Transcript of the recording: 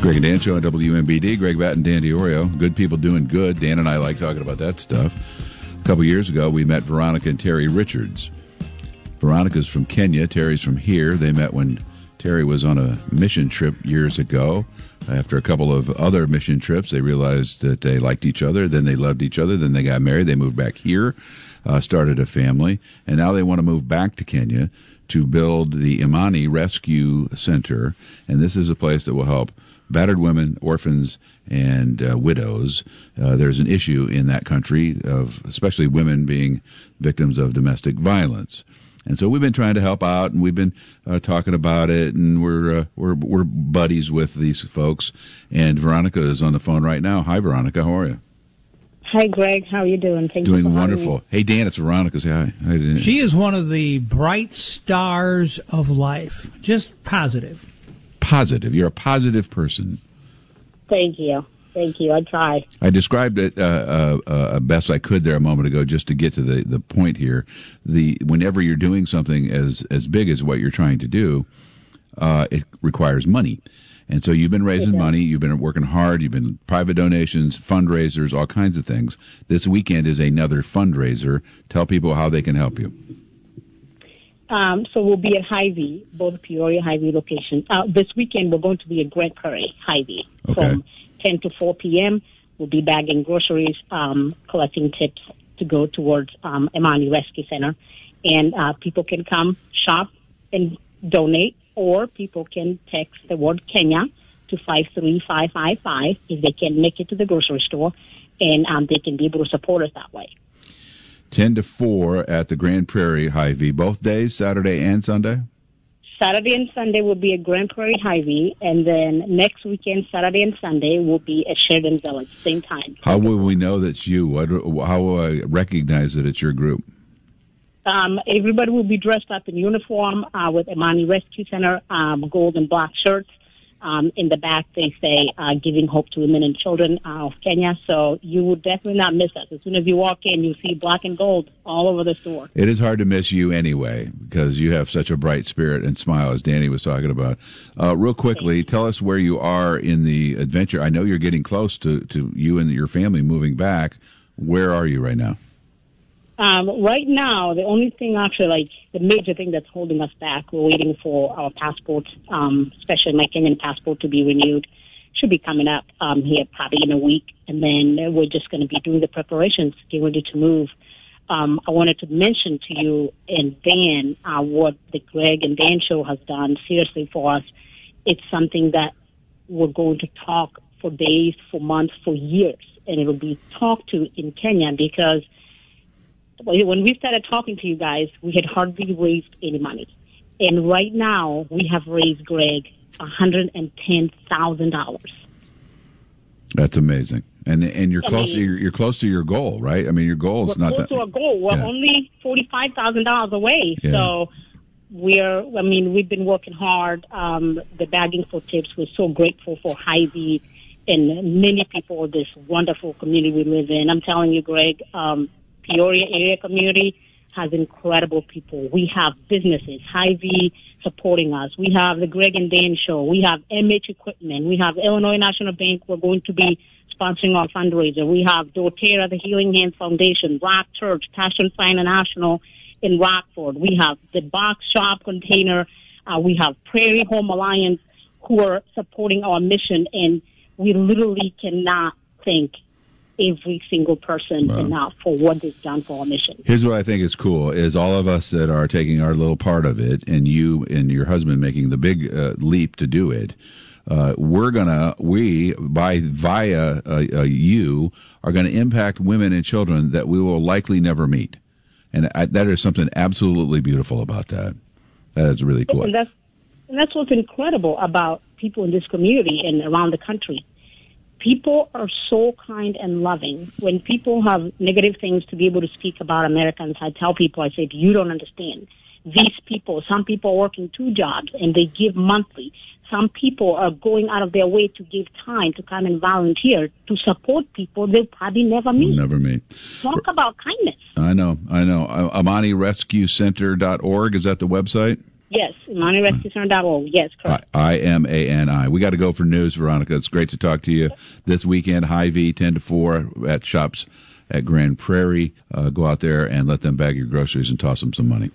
Greg and Dan show on WMBD. Greg Batt and Dan Diorio. Good people doing good. Dan and I like talking about that stuff. A couple years ago, we met Veronica and Terry Richards. Veronica's from Kenya. Terry's from here. They met when Terry was on a mission trip years ago. After a couple of other mission trips, they realized that they liked each other. Then they loved each other. Then they got married. They moved back here, uh, started a family, and now they want to move back to Kenya to build the Imani Rescue Center. And this is a place that will help battered women, orphans, and uh, widows. Uh, there's an issue in that country of especially women being victims of domestic violence. And so we've been trying to help out, and we've been uh, talking about it, and we're uh, we're we're buddies with these folks. And Veronica is on the phone right now. Hi, Veronica. How are you? Hi, Greg. How are you doing? Thank doing you wonderful. Hey, Dan, it's Veronica. Say hi. hi Dan. She is one of the bright stars of life. Just positive positive. You're a positive person. Thank you. Thank you. I try. I described it uh, uh, uh, best I could there a moment ago, just to get to the, the point here. The whenever you're doing something as as big as what you're trying to do, uh, it requires money, and so you've been raising money. You've been working hard. You've been private donations, fundraisers, all kinds of things. This weekend is another fundraiser. Tell people how they can help you. Um, so we'll be at Hy-Vee, both Peoria Hy-Vee locations. Uh, this weekend we're going to be at Grand Prairie Hy-Vee okay. from 10 to 4 p.m. We'll be bagging groceries, um, collecting tips to go towards um, Imani Rescue Center, and uh, people can come shop and donate, or people can text the word Kenya to 53555 if they can make it to the grocery store, and um, they can be able to support us that way. 10 to 4 at the Grand Prairie Hy-Vee, both days, Saturday and Sunday? Saturday and Sunday will be at Grand Prairie Hy-Vee, and then next weekend, Saturday and Sunday, will be at Sheridan Village, same time. How will we know that's you? How will I recognize that it's your group? Um, everybody will be dressed up in uniform uh, with Imani Rescue Center um, gold and black shirts. Um, in the back, they say uh, giving hope to women and children uh, of Kenya. So you will definitely not miss us. As soon as you walk in, you see black and gold all over the store. It is hard to miss you anyway because you have such a bright spirit and smile, as Danny was talking about. Uh, real quickly, tell us where you are in the adventure. I know you're getting close to, to you and your family moving back. Where are you right now? Um, right now, the only thing actually, like the major thing that's holding us back, we're waiting for our passport, um, especially my Kenyan passport to be renewed. Should be coming up um, here probably in a week, and then we're just going to be doing the preparations, getting ready to move. Um, I wanted to mention to you and Dan uh, what the Greg and Dan show has done seriously for us. It's something that we're going to talk for days, for months, for years, and it'll be talked to in Kenya because when we started talking to you guys, we had hardly raised any money. And right now, we have raised, Greg, $110,000. That's amazing. And and you're I close mean, to your you're close to your goal, right? I mean, your goal is not close that. to our goal. We're yeah. only forty five thousand dollars away. Yeah. So we're. I mean, we've been working hard. Um, the bagging for tips. We're so grateful for Hy-Vee and many people of this wonderful community we live in. I'm telling you, Greg. Um, Peoria area community has incredible people. We have businesses, Hy-Vee supporting us. We have the Greg and Dan show. We have MH equipment. We have Illinois National Bank. We're going to be sponsoring our fundraiser. We have doTERRA, the Healing Hands Foundation, Rock Church, Passion Fire International in Rockford. We have the Box Shop Container. Uh, we have Prairie Home Alliance who are supporting our mission and we literally cannot thank every single person wow. enough for what they've done for our mission. Here's what I think is cool: is all of us that are taking our little part of it, and you and your husband making the big uh, leap to do it. Uh, we're gonna we by via uh, uh you are going to impact women and children that we will likely never meet, and I, that is something absolutely beautiful about that. That is really cool. And that's and that's what's incredible about people in this community and around the country people are so kind and loving. When people have negative things to be able to speak about Americans, I tell people, I say, you don't understand. These people, some people are working two jobs and they give monthly. Some people are going out of their way to give time to come and volunteer to support people they'll probably never meet. Never meet. Talk about kindness. I know, I know. Uh, AmaniRescueCenter.org, is that the website? Yes, ImaniRescueCenter.org. Yes, correct. I M A N I. We got to go for news, Veronica. It's great to talk to you this weekend. Hy-Vee, 10 to 4 at shops at Grand Prairie. Uh, go out there and let them bag your groceries and toss them some money.